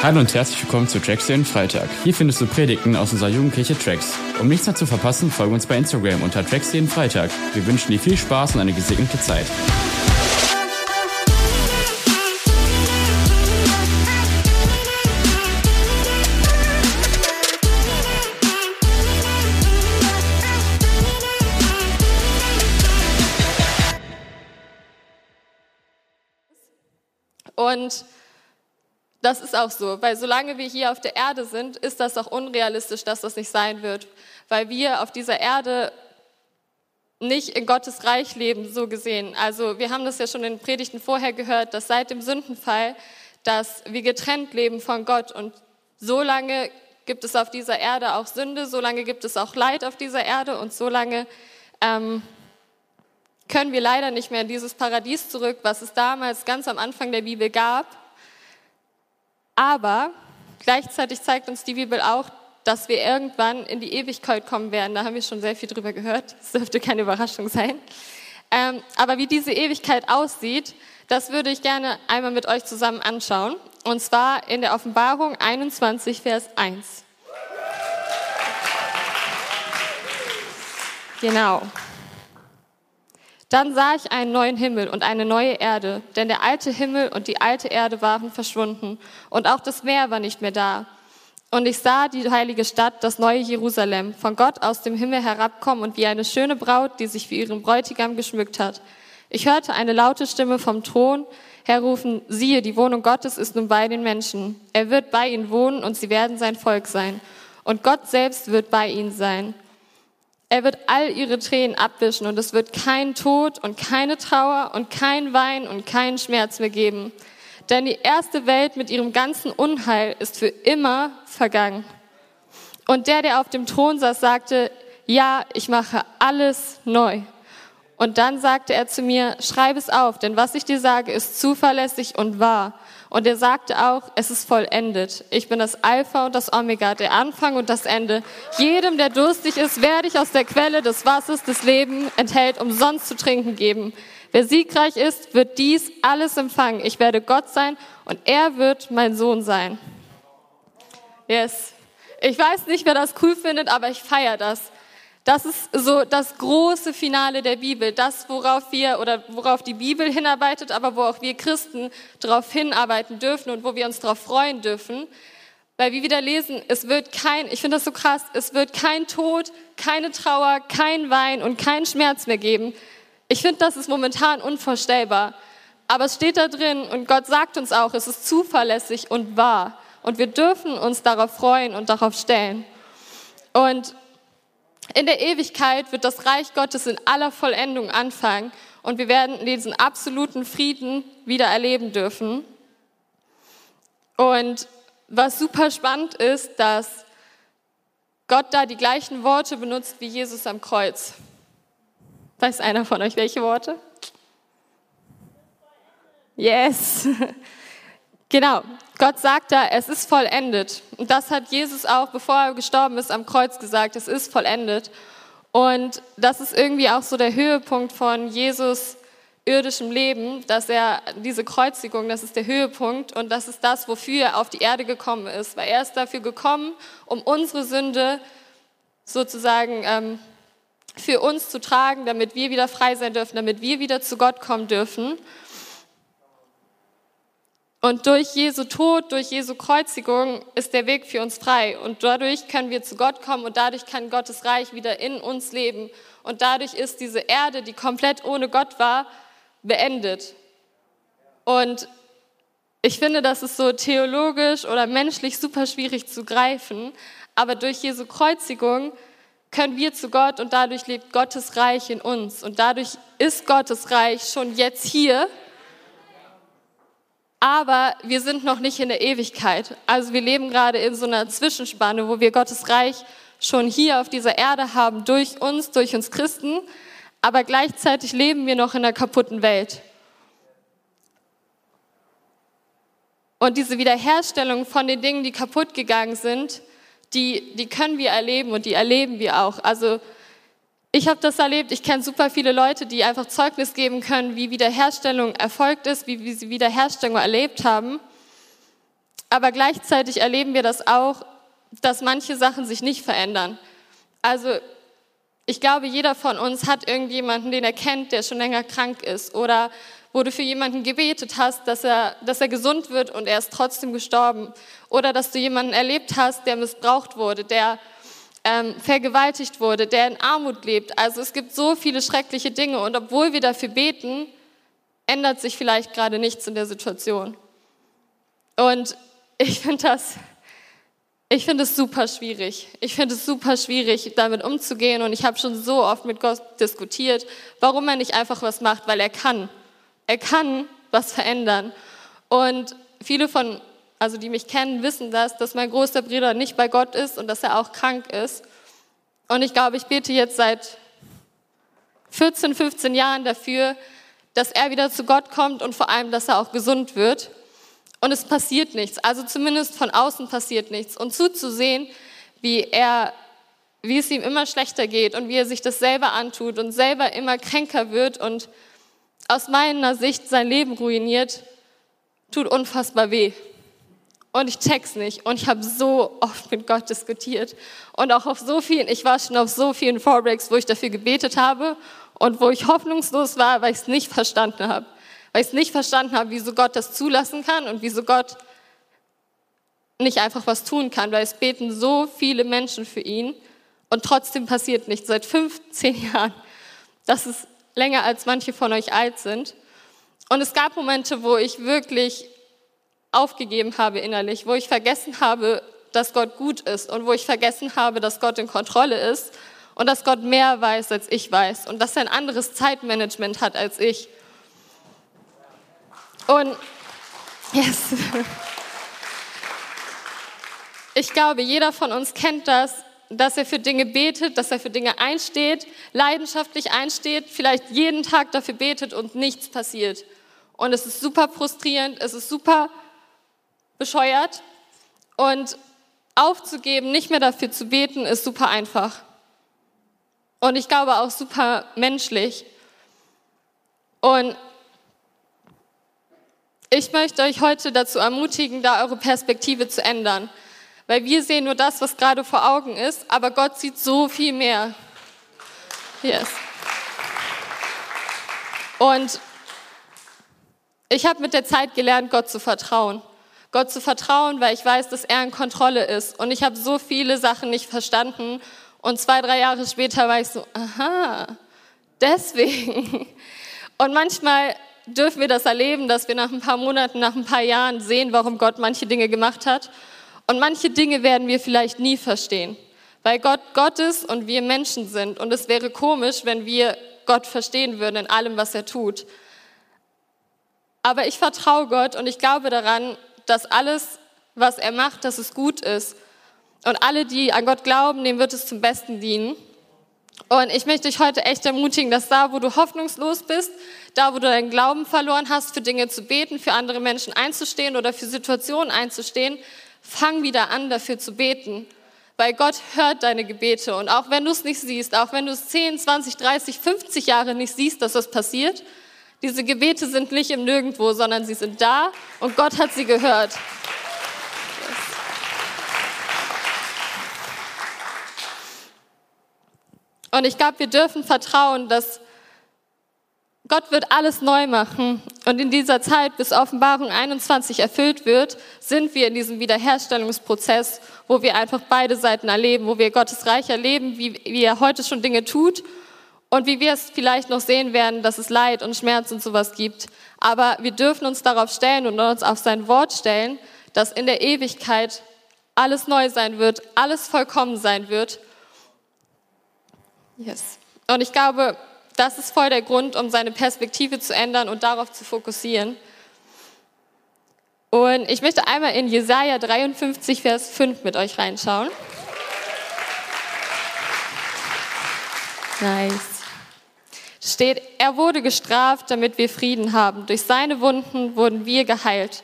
Hallo und herzlich willkommen zu Tracks den Freitag. Hier findest du Predigten aus unserer Jugendkirche Tracks. Um nichts mehr zu verpassen, folge uns bei Instagram unter Tracks jeden Freitag. Wir wünschen dir viel Spaß und eine gesegnete Zeit. Das ist auch so, weil solange wir hier auf der Erde sind, ist das auch unrealistisch, dass das nicht sein wird, weil wir auf dieser Erde nicht in Gottes Reich leben, so gesehen. Also wir haben das ja schon in den Predigten vorher gehört, dass seit dem Sündenfall, dass wir getrennt leben von Gott und so lange gibt es auf dieser Erde auch Sünde, so lange gibt es auch Leid auf dieser Erde und so lange ähm, können wir leider nicht mehr in dieses Paradies zurück, was es damals ganz am Anfang der Bibel gab. Aber gleichzeitig zeigt uns die Bibel auch, dass wir irgendwann in die Ewigkeit kommen werden. Da haben wir schon sehr viel drüber gehört. Das dürfte keine Überraschung sein. Ähm, aber wie diese Ewigkeit aussieht, das würde ich gerne einmal mit euch zusammen anschauen. Und zwar in der Offenbarung 21, Vers 1. Genau. Dann sah ich einen neuen Himmel und eine neue Erde, denn der alte Himmel und die alte Erde waren verschwunden und auch das Meer war nicht mehr da. Und ich sah die heilige Stadt, das neue Jerusalem, von Gott aus dem Himmel herabkommen und wie eine schöne Braut, die sich für ihren Bräutigam geschmückt hat. Ich hörte eine laute Stimme vom Thron herrufen, siehe, die Wohnung Gottes ist nun bei den Menschen. Er wird bei ihnen wohnen und sie werden sein Volk sein. Und Gott selbst wird bei ihnen sein. Er wird all ihre Tränen abwischen und es wird kein Tod und keine Trauer und kein Wein und keinen Schmerz mehr geben. Denn die erste Welt mit ihrem ganzen Unheil ist für immer vergangen. Und der, der auf dem Thron saß, sagte, ja, ich mache alles neu. Und dann sagte er zu mir, schreib es auf, denn was ich dir sage, ist zuverlässig und wahr. Und er sagte auch, es ist vollendet. Ich bin das Alpha und das Omega, der Anfang und das Ende. Jedem, der durstig ist, werde ich aus der Quelle des Wassers des Lebens enthält, umsonst zu trinken geben. Wer siegreich ist, wird dies alles empfangen. Ich werde Gott sein und er wird mein Sohn sein. Yes. Ich weiß nicht, wer das cool findet, aber ich feiere das. Das ist so das große Finale der Bibel, das, worauf wir oder worauf die Bibel hinarbeitet, aber wo auch wir Christen darauf hinarbeiten dürfen und wo wir uns darauf freuen dürfen. Weil wir wieder lesen, es wird kein, ich finde das so krass, es wird kein Tod, keine Trauer, kein Wein und kein Schmerz mehr geben. Ich finde, das ist momentan unvorstellbar. Aber es steht da drin und Gott sagt uns auch, es ist zuverlässig und wahr. Und wir dürfen uns darauf freuen und darauf stellen. Und in der Ewigkeit wird das Reich Gottes in aller Vollendung anfangen und wir werden diesen absoluten Frieden wieder erleben dürfen. Und was super spannend ist, dass Gott da die gleichen Worte benutzt wie Jesus am Kreuz. Weiß einer von euch welche Worte? Yes. Genau. Gott sagt da, es ist vollendet. Und das hat Jesus auch, bevor er gestorben ist, am Kreuz gesagt, es ist vollendet. Und das ist irgendwie auch so der Höhepunkt von Jesus irdischem Leben, dass er diese Kreuzigung, das ist der Höhepunkt und das ist das, wofür er auf die Erde gekommen ist. Weil er ist dafür gekommen, um unsere Sünde sozusagen ähm, für uns zu tragen, damit wir wieder frei sein dürfen, damit wir wieder zu Gott kommen dürfen. Und durch Jesu Tod, durch Jesu Kreuzigung ist der Weg für uns frei. Und dadurch können wir zu Gott kommen und dadurch kann Gottes Reich wieder in uns leben. Und dadurch ist diese Erde, die komplett ohne Gott war, beendet. Und ich finde, das ist so theologisch oder menschlich super schwierig zu greifen. Aber durch Jesu Kreuzigung können wir zu Gott und dadurch lebt Gottes Reich in uns. Und dadurch ist Gottes Reich schon jetzt hier aber wir sind noch nicht in der Ewigkeit. Also wir leben gerade in so einer Zwischenspanne, wo wir Gottes Reich schon hier auf dieser Erde haben, durch uns, durch uns Christen, aber gleichzeitig leben wir noch in einer kaputten Welt. Und diese Wiederherstellung von den Dingen, die kaputt gegangen sind, die, die können wir erleben und die erleben wir auch. Also ich habe das erlebt. Ich kenne super viele Leute, die einfach Zeugnis geben können, wie Wiederherstellung erfolgt ist, wie, wie sie Wiederherstellung erlebt haben. Aber gleichzeitig erleben wir das auch, dass manche Sachen sich nicht verändern. Also ich glaube, jeder von uns hat irgendjemanden, den er kennt, der schon länger krank ist oder wo du für jemanden gebetet hast, dass er, dass er gesund wird und er ist trotzdem gestorben. Oder dass du jemanden erlebt hast, der missbraucht wurde, der ähm, vergewaltigt wurde, der in Armut lebt. Also es gibt so viele schreckliche Dinge und obwohl wir dafür beten, ändert sich vielleicht gerade nichts in der Situation. Und ich finde das, ich finde es super schwierig. Ich finde es super schwierig, damit umzugehen. Und ich habe schon so oft mit Gott diskutiert, warum er nicht einfach was macht, weil er kann. Er kann was verändern. Und viele von, also die mich kennen, wissen das, dass mein großer Bruder nicht bei Gott ist und dass er auch krank ist. Und ich glaube, ich bete jetzt seit 14, 15 Jahren dafür, dass er wieder zu Gott kommt und vor allem, dass er auch gesund wird. Und es passiert nichts. Also zumindest von außen passiert nichts. Und zuzusehen, wie er, wie es ihm immer schlechter geht und wie er sich das selber antut und selber immer kränker wird und aus meiner Sicht sein Leben ruiniert, tut unfassbar weh. Und ich check's nicht. Und ich habe so oft mit Gott diskutiert. Und auch auf so vielen, ich war schon auf so vielen Vorbreaks, wo ich dafür gebetet habe und wo ich hoffnungslos war, weil ich es nicht verstanden habe. Weil ich es nicht verstanden habe, wieso Gott das zulassen kann und wieso Gott nicht einfach was tun kann, weil es beten so viele Menschen für ihn und trotzdem passiert nichts. Seit 15 Jahren. Das ist länger als manche von euch alt sind. Und es gab Momente, wo ich wirklich aufgegeben habe innerlich, wo ich vergessen habe, dass Gott gut ist und wo ich vergessen habe, dass Gott in Kontrolle ist und dass Gott mehr weiß, als ich weiß und dass er ein anderes Zeitmanagement hat als ich. Und yes. ich glaube, jeder von uns kennt das, dass er für Dinge betet, dass er für Dinge einsteht, leidenschaftlich einsteht, vielleicht jeden Tag dafür betet und nichts passiert. Und es ist super frustrierend, es ist super bescheuert. Und aufzugeben, nicht mehr dafür zu beten, ist super einfach. Und ich glaube auch super menschlich. Und ich möchte euch heute dazu ermutigen, da eure Perspektive zu ändern. Weil wir sehen nur das, was gerade vor Augen ist, aber Gott sieht so viel mehr. Yes. Und ich habe mit der Zeit gelernt, Gott zu vertrauen. Gott zu vertrauen, weil ich weiß, dass er in Kontrolle ist. Und ich habe so viele Sachen nicht verstanden. Und zwei, drei Jahre später war ich so, aha, deswegen. Und manchmal dürfen wir das erleben, dass wir nach ein paar Monaten, nach ein paar Jahren sehen, warum Gott manche Dinge gemacht hat. Und manche Dinge werden wir vielleicht nie verstehen, weil Gott Gott ist und wir Menschen sind. Und es wäre komisch, wenn wir Gott verstehen würden in allem, was er tut. Aber ich vertraue Gott und ich glaube daran, dass alles, was er macht, dass es gut ist. Und alle, die an Gott glauben, dem wird es zum Besten dienen. Und ich möchte dich heute echt ermutigen, dass da, wo du hoffnungslos bist, da, wo du deinen Glauben verloren hast, für Dinge zu beten, für andere Menschen einzustehen oder für Situationen einzustehen, fang wieder an, dafür zu beten, weil Gott hört deine Gebete. Und auch wenn du es nicht siehst, auch wenn du es 10, 20, 30, 50 Jahre nicht siehst, dass das passiert, diese Gebete sind nicht im Nirgendwo, sondern sie sind da und Gott hat sie gehört. Und ich glaube, wir dürfen vertrauen, dass Gott wird alles neu machen. Und in dieser Zeit, bis Offenbarung 21 erfüllt wird, sind wir in diesem Wiederherstellungsprozess, wo wir einfach beide Seiten erleben, wo wir Gottes Reich erleben, wie, wie er heute schon Dinge tut und wie wir es vielleicht noch sehen werden, dass es Leid und Schmerz und sowas gibt. Aber wir dürfen uns darauf stellen und uns auf sein Wort stellen, dass in der Ewigkeit alles neu sein wird, alles vollkommen sein wird. Yes. Und ich glaube, das ist voll der Grund, um seine Perspektive zu ändern und darauf zu fokussieren. Und ich möchte einmal in Jesaja 53, Vers 5 mit euch reinschauen. Nice. Steht, er wurde gestraft, damit wir Frieden haben. Durch seine Wunden wurden wir geheilt.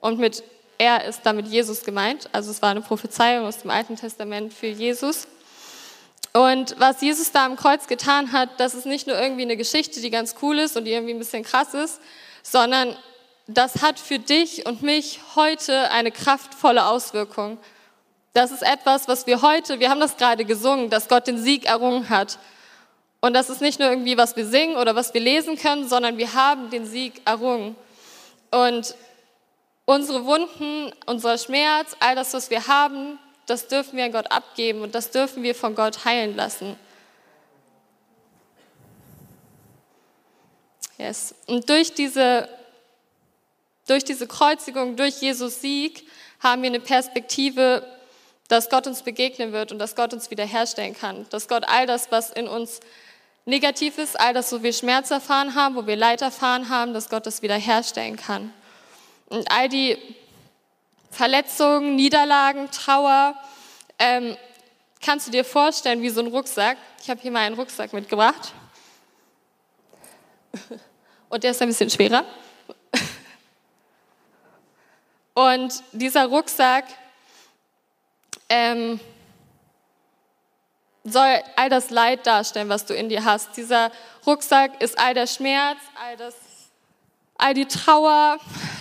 Und mit er ist damit Jesus gemeint. Also es war eine Prophezeiung aus dem Alten Testament für Jesus. Und was Jesus da am Kreuz getan hat, das ist nicht nur irgendwie eine Geschichte, die ganz cool ist und die irgendwie ein bisschen krass ist, sondern das hat für dich und mich heute eine kraftvolle Auswirkung. Das ist etwas, was wir heute, wir haben das gerade gesungen, dass Gott den Sieg errungen hat. Und das ist nicht nur irgendwie, was wir singen oder was wir lesen können, sondern wir haben den Sieg errungen. Und unsere Wunden, unser Schmerz, all das, was wir haben, das dürfen wir an Gott abgeben und das dürfen wir von Gott heilen lassen. Yes. Und durch diese, durch diese Kreuzigung, durch Jesus Sieg, haben wir eine Perspektive, dass Gott uns begegnen wird und dass Gott uns wiederherstellen kann. Dass Gott all das, was in uns negativ ist, all das, wo wir Schmerz erfahren haben, wo wir Leid erfahren haben, dass Gott das wiederherstellen kann. Und all die Verletzungen, Niederlagen, Trauer, ähm, kannst du dir vorstellen wie so ein Rucksack. Ich habe hier mal einen Rucksack mitgebracht. Und der ist ein bisschen schwerer. Und dieser Rucksack ähm, soll all das Leid darstellen, was du in dir hast. Dieser Rucksack ist all der Schmerz, all, das, all die Trauer,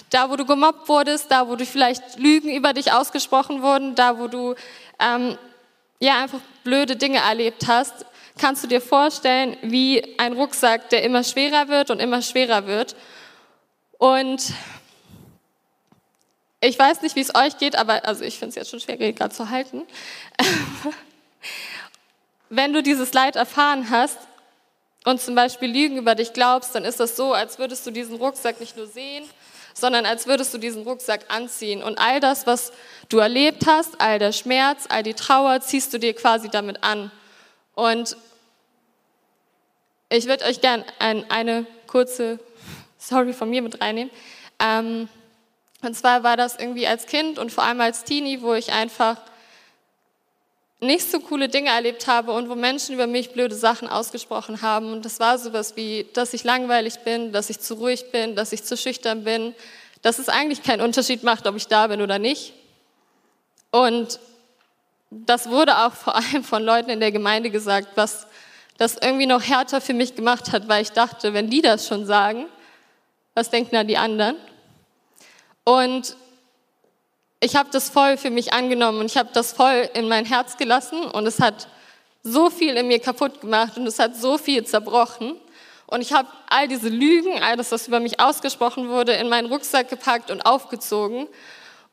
da wo du gemobbt wurdest, da wo du vielleicht Lügen über dich ausgesprochen wurden, da wo du ähm, ja einfach blöde Dinge erlebt hast, kannst du dir vorstellen, wie ein Rucksack, der immer schwerer wird und immer schwerer wird. Und ich weiß nicht, wie es euch geht, aber also ich finde es jetzt schon schwer, gerade zu halten. Wenn du dieses Leid erfahren hast und zum Beispiel Lügen über dich glaubst, dann ist das so, als würdest du diesen Rucksack nicht nur sehen, sondern als würdest du diesen Rucksack anziehen. Und all das, was du erlebt hast, all der Schmerz, all die Trauer, ziehst du dir quasi damit an. Und ich würde euch gerne ein, eine kurze Story von mir mit reinnehmen. Ähm, und zwar war das irgendwie als Kind und vor allem als Teenie, wo ich einfach nicht so coole Dinge erlebt habe und wo Menschen über mich blöde Sachen ausgesprochen haben. Und das war sowas wie, dass ich langweilig bin, dass ich zu ruhig bin, dass ich zu schüchtern bin, dass es eigentlich keinen Unterschied macht, ob ich da bin oder nicht. Und das wurde auch vor allem von Leuten in der Gemeinde gesagt, was das irgendwie noch härter für mich gemacht hat, weil ich dachte, wenn die das schon sagen, was denken da die anderen? Und ich habe das voll für mich angenommen und ich habe das voll in mein Herz gelassen und es hat so viel in mir kaputt gemacht und es hat so viel zerbrochen. Und ich habe all diese Lügen, all das, was über mich ausgesprochen wurde, in meinen Rucksack gepackt und aufgezogen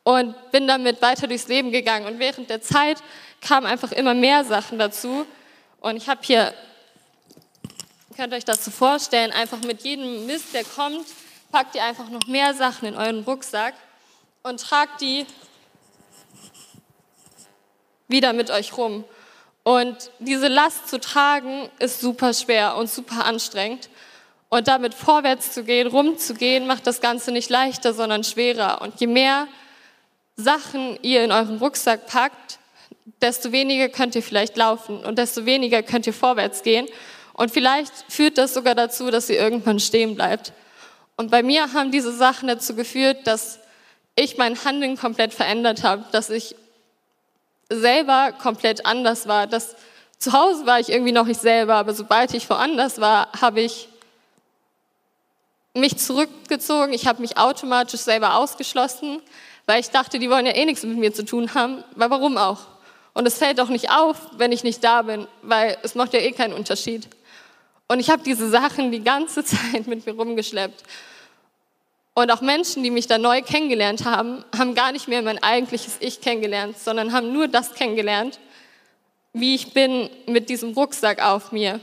und bin damit weiter durchs Leben gegangen. Und während der Zeit kamen einfach immer mehr Sachen dazu. Und ich habe hier, könnt euch das so vorstellen, einfach mit jedem Mist, der kommt, packt ihr einfach noch mehr Sachen in euren Rucksack und tragt die wieder mit euch rum. Und diese Last zu tragen ist super schwer und super anstrengend. Und damit vorwärts zu gehen, rumzugehen, macht das Ganze nicht leichter, sondern schwerer. Und je mehr Sachen ihr in euren Rucksack packt, desto weniger könnt ihr vielleicht laufen und desto weniger könnt ihr vorwärts gehen. Und vielleicht führt das sogar dazu, dass ihr irgendwann stehen bleibt. Und bei mir haben diese Sachen dazu geführt, dass ich mein Handeln komplett verändert habe, dass ich selber komplett anders war. Dass zu Hause war ich irgendwie noch ich selber, aber sobald ich woanders war, habe ich mich zurückgezogen. Ich habe mich automatisch selber ausgeschlossen, weil ich dachte, die wollen ja eh nichts mit mir zu tun haben. Weil warum auch? Und es fällt auch nicht auf, wenn ich nicht da bin, weil es macht ja eh keinen Unterschied. Und ich habe diese Sachen die ganze Zeit mit mir rumgeschleppt. Und auch Menschen, die mich da neu kennengelernt haben, haben gar nicht mehr mein eigentliches Ich kennengelernt, sondern haben nur das kennengelernt, wie ich bin mit diesem Rucksack auf mir.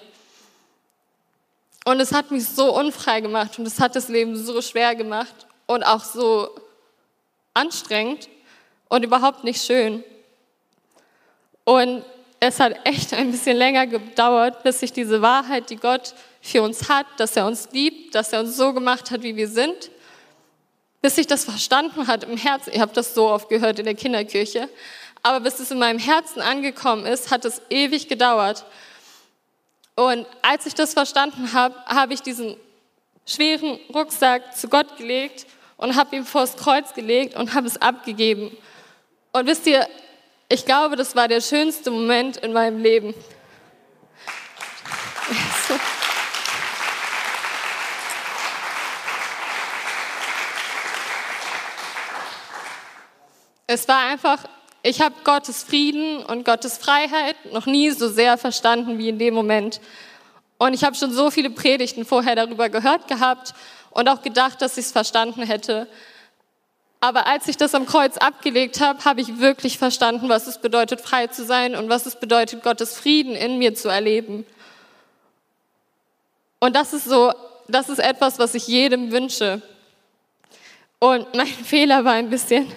Und es hat mich so unfrei gemacht und es hat das Leben so schwer gemacht und auch so anstrengend und überhaupt nicht schön. Und es hat echt ein bisschen länger gedauert, bis ich diese Wahrheit, die Gott für uns hat, dass er uns liebt, dass er uns so gemacht hat, wie wir sind, bis ich das verstanden hat im Herzen, ihr habt das so oft gehört in der Kinderkirche, aber bis es in meinem Herzen angekommen ist, hat es ewig gedauert. Und als ich das verstanden habe, habe ich diesen schweren Rucksack zu Gott gelegt und habe ihn vors Kreuz gelegt und habe es abgegeben. Und wisst ihr, ich glaube, das war der schönste Moment in meinem Leben. es war einfach, ich habe Gottes Frieden und Gottes Freiheit noch nie so sehr verstanden wie in dem Moment. Und ich habe schon so viele Predigten vorher darüber gehört gehabt und auch gedacht, dass ich es verstanden hätte. Aber als ich das am Kreuz abgelegt habe, habe ich wirklich verstanden, was es bedeutet, frei zu sein und was es bedeutet, Gottes Frieden in mir zu erleben. Und das ist so, das ist etwas, was ich jedem wünsche. Und mein Fehler war ein bisschen,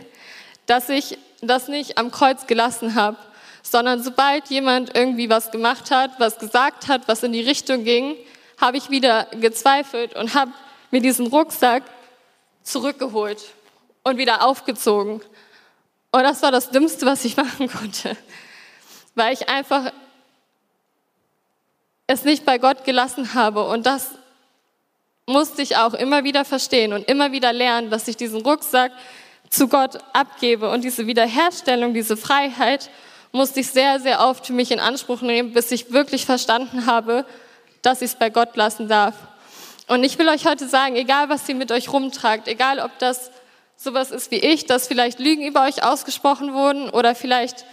dass ich das nicht am Kreuz gelassen habe, sondern sobald jemand irgendwie was gemacht hat, was gesagt hat, was in die Richtung ging, habe ich wieder gezweifelt und habe mir diesen Rucksack zurückgeholt und wieder aufgezogen. Und das war das Dümmste, was ich machen konnte, weil ich einfach es nicht bei Gott gelassen habe. Und das musste ich auch immer wieder verstehen und immer wieder lernen, dass ich diesen Rucksack zu Gott abgebe. Und diese Wiederherstellung, diese Freiheit musste ich sehr, sehr oft für mich in Anspruch nehmen, bis ich wirklich verstanden habe, dass ich es bei Gott lassen darf. Und ich will euch heute sagen, egal was ihr mit euch rumtragt, egal ob das sowas ist wie ich, dass vielleicht Lügen über euch ausgesprochen wurden oder vielleicht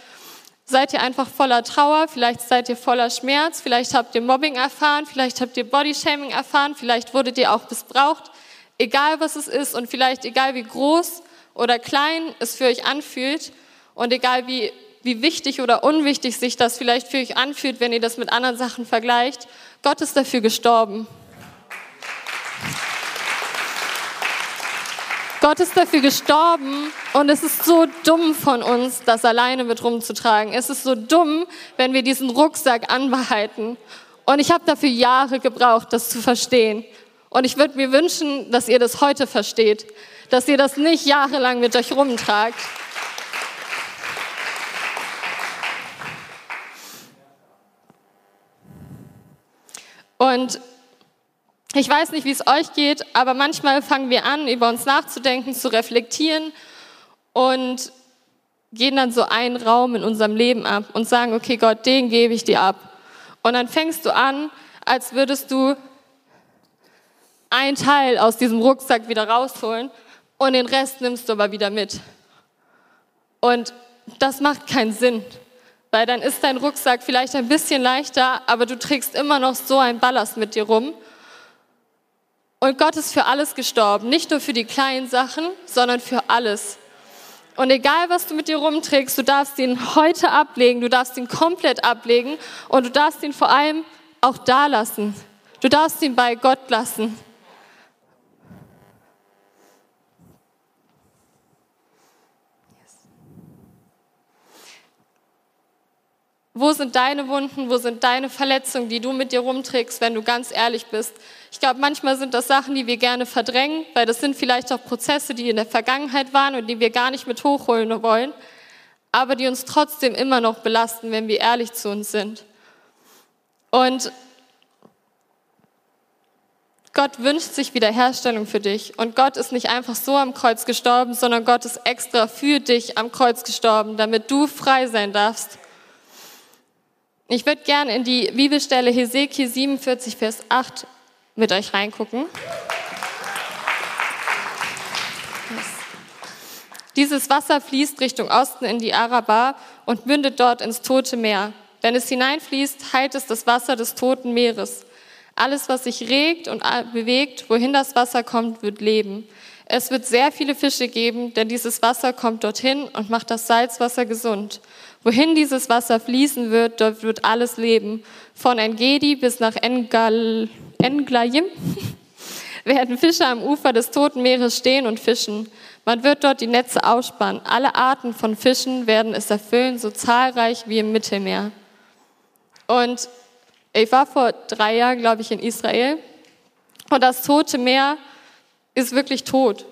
seid ihr einfach voller Trauer, vielleicht seid ihr voller Schmerz, vielleicht habt ihr Mobbing erfahren, vielleicht habt ihr Bodyshaming erfahren, vielleicht wurdet ihr auch missbraucht, egal was es ist und vielleicht egal wie groß oder klein es für euch anfühlt und egal wie, wie wichtig oder unwichtig sich das vielleicht für euch anfühlt, wenn ihr das mit anderen Sachen vergleicht, Gott ist dafür gestorben. Gott ist dafür gestorben und es ist so dumm von uns, das alleine mit rumzutragen. Es ist so dumm, wenn wir diesen Rucksack anbehalten. Und ich habe dafür Jahre gebraucht, das zu verstehen. Und ich würde mir wünschen, dass ihr das heute versteht, dass ihr das nicht jahrelang mit euch rumtragt. Und ich weiß nicht, wie es euch geht, aber manchmal fangen wir an, über uns nachzudenken, zu reflektieren und gehen dann so einen Raum in unserem Leben ab und sagen, okay Gott, den gebe ich dir ab. Und dann fängst du an, als würdest du ein Teil aus diesem Rucksack wieder rausholen und den Rest nimmst du aber wieder mit. Und das macht keinen Sinn, weil dann ist dein Rucksack vielleicht ein bisschen leichter, aber du trägst immer noch so einen Ballast mit dir rum und Gott ist für alles gestorben, nicht nur für die kleinen Sachen, sondern für alles. Und egal, was du mit dir rumträgst, du darfst ihn heute ablegen, du darfst ihn komplett ablegen und du darfst ihn vor allem auch da lassen. Du darfst ihn bei Gott lassen. Wo sind deine Wunden, wo sind deine Verletzungen, die du mit dir rumträgst, wenn du ganz ehrlich bist? Ich glaube, manchmal sind das Sachen, die wir gerne verdrängen, weil das sind vielleicht auch Prozesse, die in der Vergangenheit waren und die wir gar nicht mit hochholen wollen, aber die uns trotzdem immer noch belasten, wenn wir ehrlich zu uns sind. Und Gott wünscht sich Wiederherstellung für dich. Und Gott ist nicht einfach so am Kreuz gestorben, sondern Gott ist extra für dich am Kreuz gestorben, damit du frei sein darfst. Ich würde gerne in die Bibelstelle Hesekiel 47, Vers 8 mit euch reingucken. Dieses Wasser fließt Richtung Osten in die Araba und mündet dort ins Tote Meer. Wenn es hineinfließt, heilt es das Wasser des Toten Meeres. Alles, was sich regt und bewegt, wohin das Wasser kommt, wird leben. Es wird sehr viele Fische geben, denn dieses Wasser kommt dorthin und macht das Salzwasser gesund. Wohin dieses Wasser fließen wird, dort wird alles leben. Von Engedi bis nach Engal, Englayim werden Fische am Ufer des Toten Meeres stehen und fischen. Man wird dort die Netze ausspannen. Alle Arten von Fischen werden es erfüllen, so zahlreich wie im Mittelmeer. Und ich war vor drei Jahren, glaube ich, in Israel. Und das Tote Meer ist wirklich tot.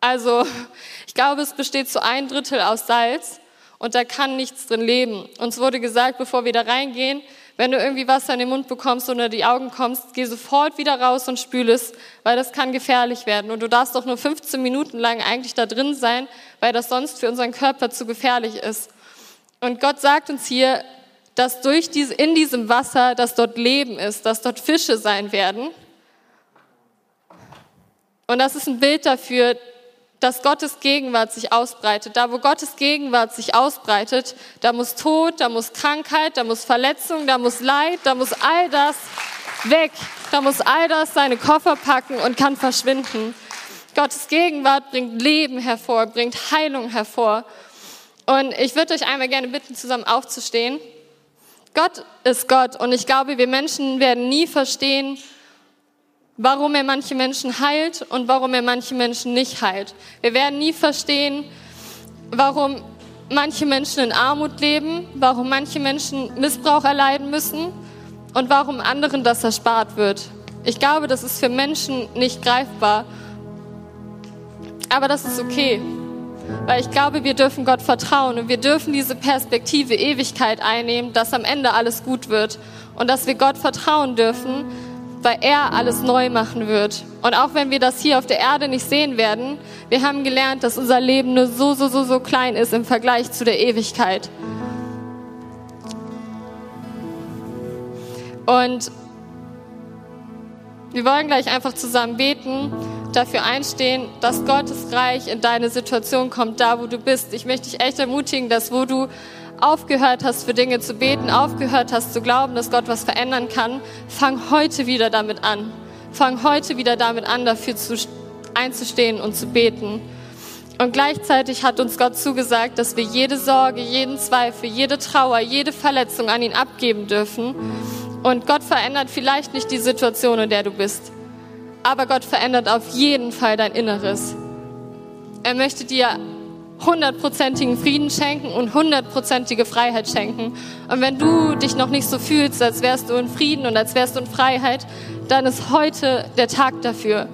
Also ich glaube, es besteht zu ein Drittel aus Salz und da kann nichts drin leben. Uns wurde gesagt, bevor wir da reingehen, wenn du irgendwie Wasser in den Mund bekommst oder die Augen kommst, geh sofort wieder raus und spül es, weil das kann gefährlich werden. Und du darfst doch nur 15 Minuten lang eigentlich da drin sein, weil das sonst für unseren Körper zu gefährlich ist. Und Gott sagt uns hier, dass durch diese, in diesem Wasser, dass dort Leben ist, dass dort Fische sein werden. Und das ist ein Bild dafür, dass Gottes Gegenwart sich ausbreitet. Da, wo Gottes Gegenwart sich ausbreitet, da muss Tod, da muss Krankheit, da muss Verletzung, da muss Leid, da muss all das weg. Da muss all das seine Koffer packen und kann verschwinden. Gottes Gegenwart bringt Leben hervor, bringt Heilung hervor. Und ich würde euch einmal gerne bitten, zusammen aufzustehen. Gott ist Gott und ich glaube, wir Menschen werden nie verstehen, warum er manche Menschen heilt und warum er manche Menschen nicht heilt. Wir werden nie verstehen, warum manche Menschen in Armut leben, warum manche Menschen Missbrauch erleiden müssen und warum anderen das erspart wird. Ich glaube, das ist für Menschen nicht greifbar. Aber das ist okay, weil ich glaube, wir dürfen Gott vertrauen und wir dürfen diese Perspektive Ewigkeit einnehmen, dass am Ende alles gut wird und dass wir Gott vertrauen dürfen, weil er alles neu machen wird. Und auch wenn wir das hier auf der Erde nicht sehen werden, wir haben gelernt, dass unser Leben nur so, so, so, so klein ist im Vergleich zu der Ewigkeit. Und wir wollen gleich einfach zusammen beten, dafür einstehen, dass Gottes Reich in deine Situation kommt, da wo du bist. Ich möchte dich echt ermutigen, dass wo du aufgehört hast, für Dinge zu beten, aufgehört hast zu glauben, dass Gott was verändern kann, fang heute wieder damit an. Fang heute wieder damit an, dafür zu, einzustehen und zu beten. Und gleichzeitig hat uns Gott zugesagt, dass wir jede Sorge, jeden Zweifel, jede Trauer, jede Verletzung an ihn abgeben dürfen. Und Gott verändert vielleicht nicht die Situation, in der du bist, aber Gott verändert auf jeden Fall dein Inneres. Er möchte dir hundertprozentigen Frieden schenken und hundertprozentige Freiheit schenken. Und wenn du dich noch nicht so fühlst, als wärst du in Frieden und als wärst du in Freiheit, dann ist heute der Tag dafür.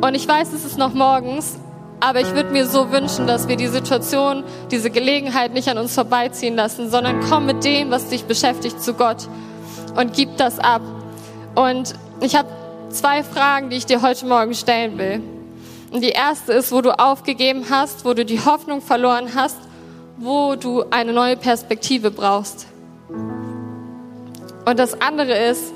Und ich weiß, es ist noch morgens, aber ich würde mir so wünschen, dass wir die Situation, diese Gelegenheit nicht an uns vorbeiziehen lassen, sondern komm mit dem, was dich beschäftigt, zu Gott und gib das ab. Und ich habe zwei Fragen, die ich dir heute Morgen stellen will. Und die erste ist, wo du aufgegeben hast, wo du die Hoffnung verloren hast, wo du eine neue Perspektive brauchst. Und das andere ist,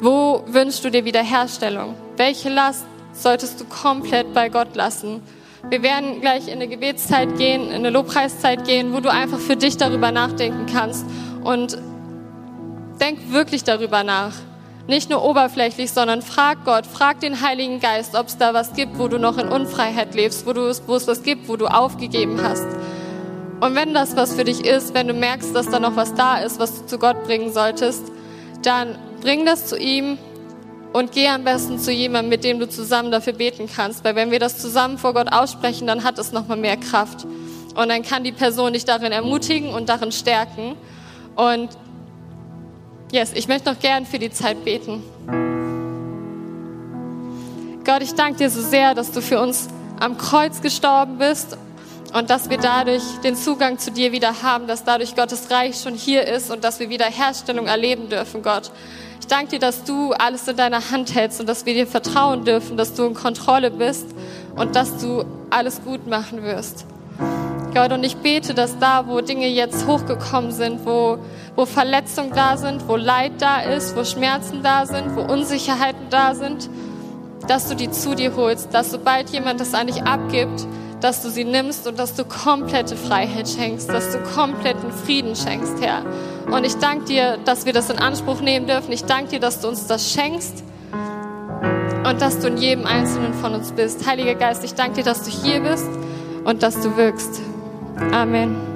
wo wünschst du dir Wiederherstellung? Welche Last solltest du komplett bei Gott lassen? Wir werden gleich in eine Gebetszeit gehen, in eine Lobpreiszeit gehen, wo du einfach für dich darüber nachdenken kannst. Und denk wirklich darüber nach. Nicht nur oberflächlich, sondern frag Gott, frag den Heiligen Geist, ob es da was gibt, wo du noch in Unfreiheit lebst, wo, du, wo es was gibt, wo du aufgegeben hast. Und wenn das was für dich ist, wenn du merkst, dass da noch was da ist, was du zu Gott bringen solltest, dann bring das zu ihm und geh am besten zu jemandem, mit dem du zusammen dafür beten kannst. Weil wenn wir das zusammen vor Gott aussprechen, dann hat es nochmal mehr Kraft. Und dann kann die Person dich darin ermutigen und darin stärken. Und Yes, ich möchte noch gern für die Zeit beten. Gott, ich danke dir so sehr, dass du für uns am Kreuz gestorben bist und dass wir dadurch den Zugang zu dir wieder haben, dass dadurch Gottes Reich schon hier ist und dass wir wieder Herstellung erleben dürfen, Gott. Ich danke dir, dass du alles in deiner Hand hältst und dass wir dir vertrauen dürfen, dass du in Kontrolle bist und dass du alles gut machen wirst. Gott, und ich bete, dass da, wo Dinge jetzt hochgekommen sind, wo, wo Verletzungen da sind, wo Leid da ist, wo Schmerzen da sind, wo Unsicherheiten da sind, dass du die zu dir holst, dass sobald jemand das an dich abgibt, dass du sie nimmst und dass du komplette Freiheit schenkst, dass du kompletten Frieden schenkst, Herr. Und ich danke dir, dass wir das in Anspruch nehmen dürfen. Ich danke dir, dass du uns das schenkst und dass du in jedem Einzelnen von uns bist. Heiliger Geist, ich danke dir, dass du hier bist und dass du wirkst. Amen.